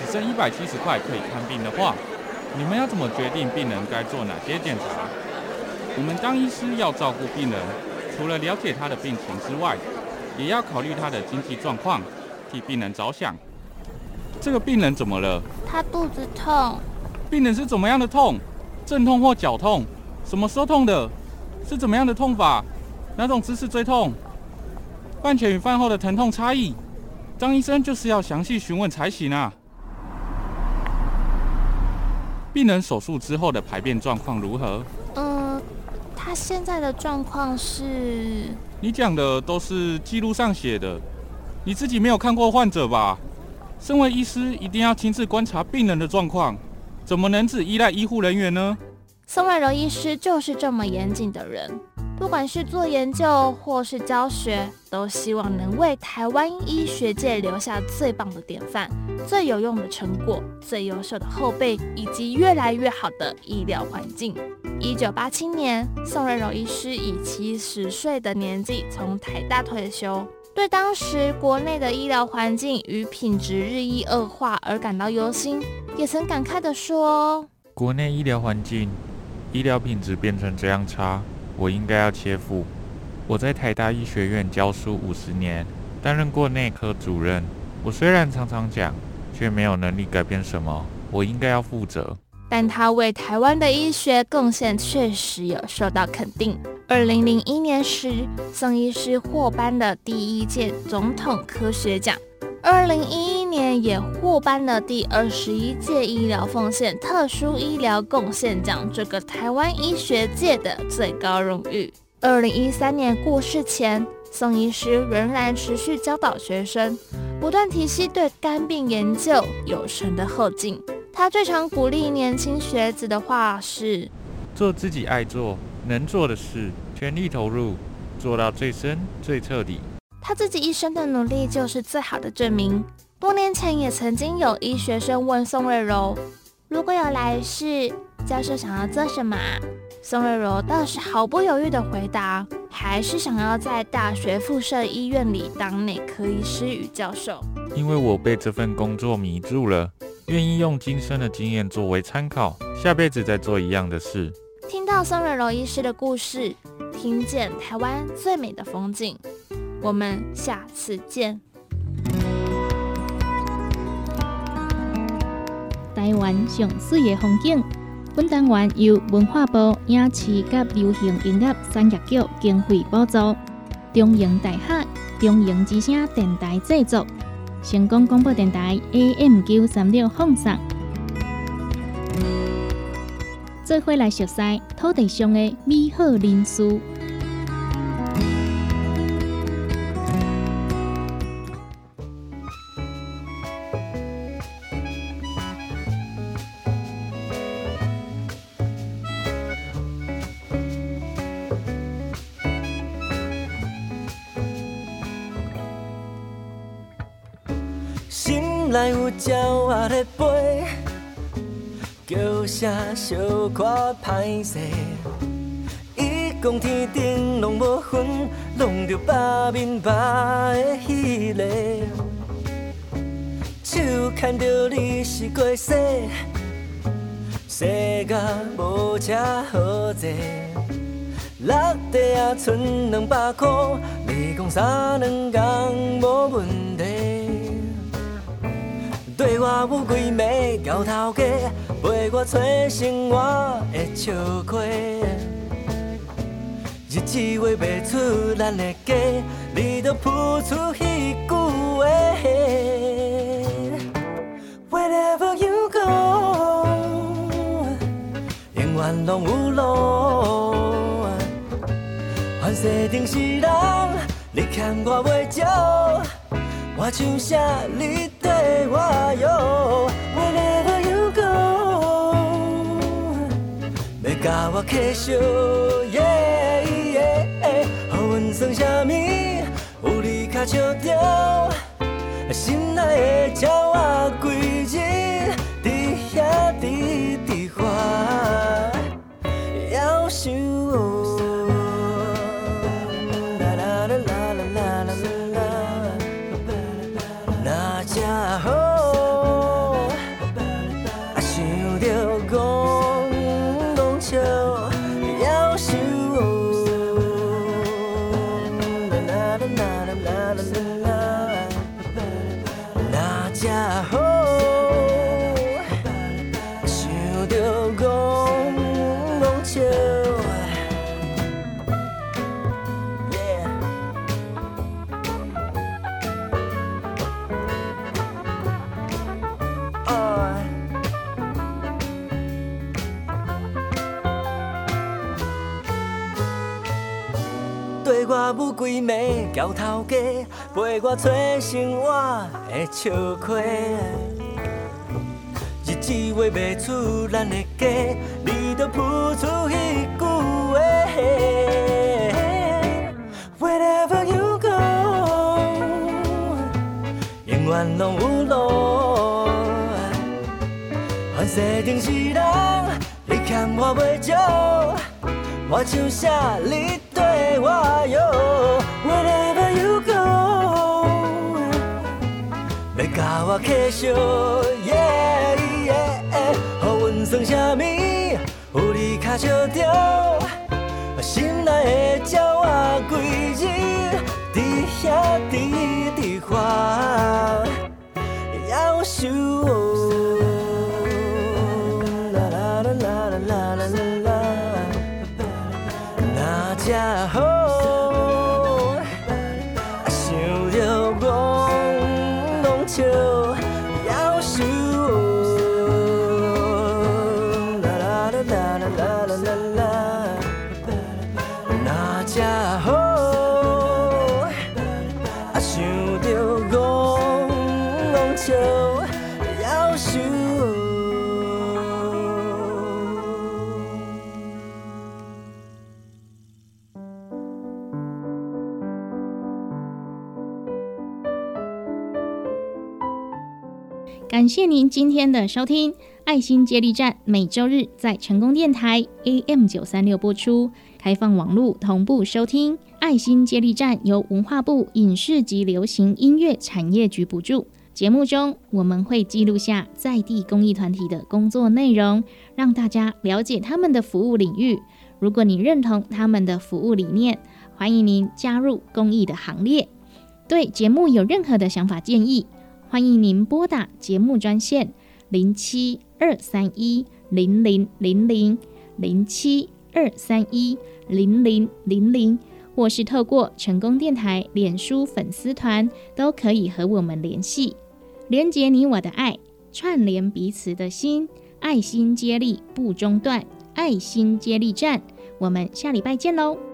只剩一百七十块可以看病的话，你们要怎么决定病人该做哪些检查？我们当医师要照顾病人，除了了解他的病情之外，也要考虑他的经济状况。替病人着想，这个病人怎么了？他肚子痛。病人是怎么样的痛？阵痛或绞痛？什么时候痛的？是怎么样的痛法？哪种姿势最痛？饭前与饭后的疼痛差异，张医生就是要详细询问才行啊。病人手术之后的排便状况如何？嗯，他现在的状况是……你讲的都是记录上写的。你自己没有看过患者吧？身为医师，一定要亲自观察病人的状况，怎么能只依赖医护人员呢？宋万柔医师就是这么严谨的人，不管是做研究或是教学，都希望能为台湾医学界留下最棒的典范、最有用的成果、最优秀的后辈以及越来越好的医疗环境。一九八七年，宋瑞柔医师以七十岁的年纪从台大退休。对当时国内的医疗环境与品质日益恶化而感到忧心，也曾感慨地说：“国内医疗环境、医疗品质变成这样差，我应该要切腹。我在台大医学院教书五十年，担任过内科主任。我虽然常常讲，却没有能力改变什么。我应该要负责。”但他为台湾的医学贡献确实有受到肯定。二零零一年时，宋医师获颁了第一届总统科学奖；二零一一年也获颁了第二十一届医疗奉献特殊医疗贡献奖，这个台湾医学界的最高荣誉。二零一三年过世前，宋医师仍然持续教导学生，不断提携对肝病研究有神的后劲。他最常鼓励年轻学子的话是：做自己爱做、能做的事，全力投入，做到最深、最彻底。他自己一生的努力就是最好的证明。多年前也曾经有医学生问宋瑞柔：“如果有来世，教授想要做什么？”宋瑞柔倒是毫不犹豫地回答：“还是想要在大学附设医院里当内科医师与教授。”因为我被这份工作迷住了。愿意用今生的经验作为参考，下辈子再做一样的事。听到宋瑞柔医师的故事，听见台湾最美的风景，我们下次见。台湾上水的风景，本单元由文化部影视及流行音乐产业局经费补助，中营大学。中营之声电台制作，成功广播电台 AM 九三六放送。做伙来熟悉土地上的美好人事。心内有鸟仔咧飞，叫声小可歹势。伊讲天顶拢无云，拢着白面白的彼个。手牵着你是过世，世界无车好坐。落地啊，剩两百箍，你讲三两工无问题。我有几暝交头家，陪我找生活的笑亏。日子画袂出咱的家，你着谱出迄句话。Wherever you go，永远拢有路。凡世定是人，你欠我袂少。我唱啥你对我哟，Wherever you go，要甲我继续，yeah yeah，好运算啥物？有你卡笑着，心内的鸟仔规日伫遐伫伫花，夭寿。对我有几暝交头家，陪我找生活的笑亏。日子画袂出咱的家，你着谱出一句话。Wherever you go，永远拢有路。凡世定是人，你欠我袂少。我唱啥你我哟，Wherever you go，要甲我继续，yeah yeah，好运算啥物？有你卡笑着，心内的鸟仔规日伫遐伫伫花，夭寿哦。感谢您今天的收听，爱心接力站每周日在成功电台 AM 九三六播出，开放网络同步收听。爱心接力站由文化部影视及流行音乐产业局补助。节目中我们会记录下在地公益团体的工作内容，让大家了解他们的服务领域。如果你认同他们的服务理念，欢迎您加入公益的行列。对节目有任何的想法建议，欢迎您拨打节目专线零七二三一零零零零零七二三一零零零零，或是透过成功电台脸书粉丝团，都可以和我们联系，连接你我的爱，串联彼此的心，爱心接力不中断，爱心接力站，我们下礼拜见喽。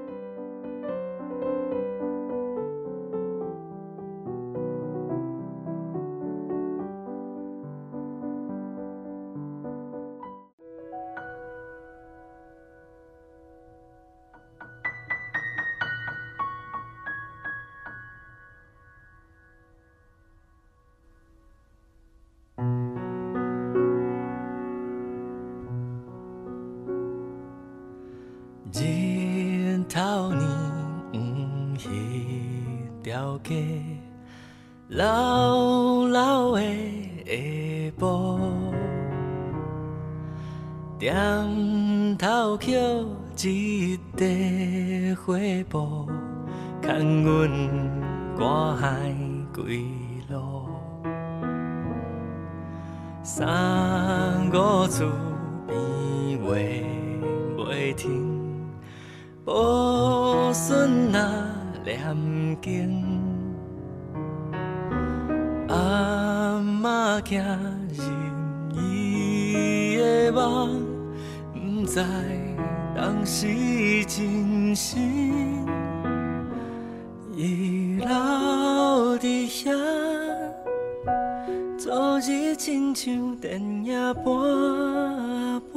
电影般般。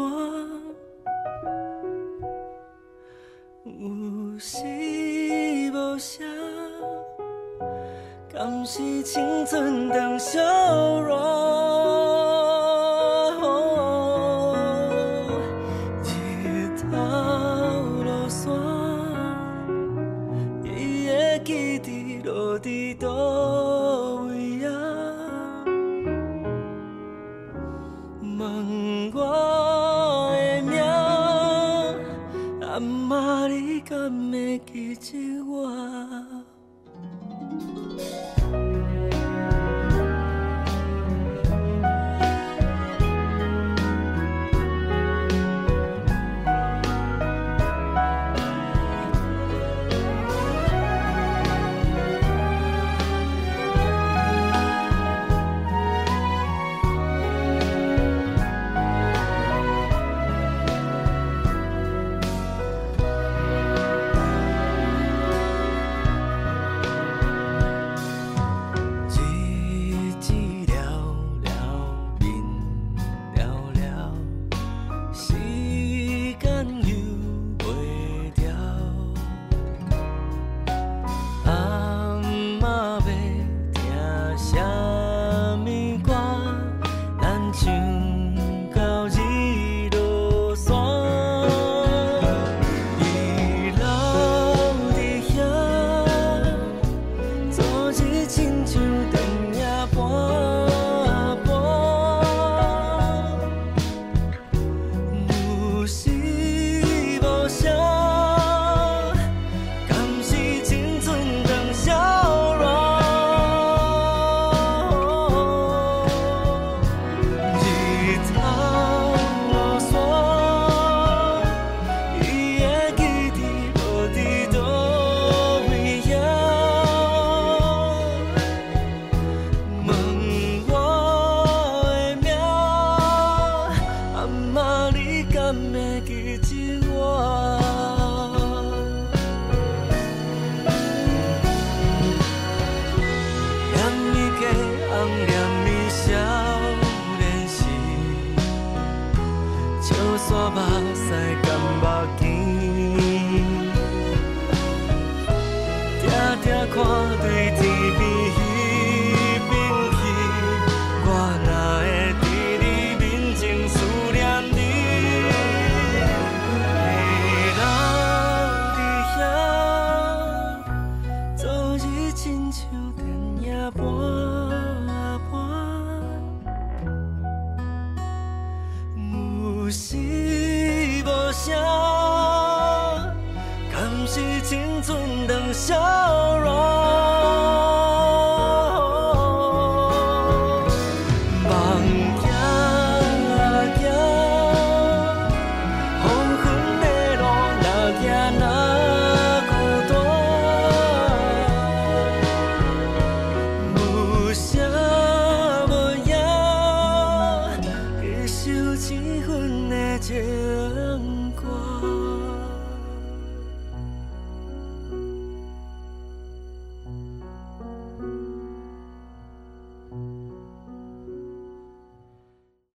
有时无声，敢是青春长相？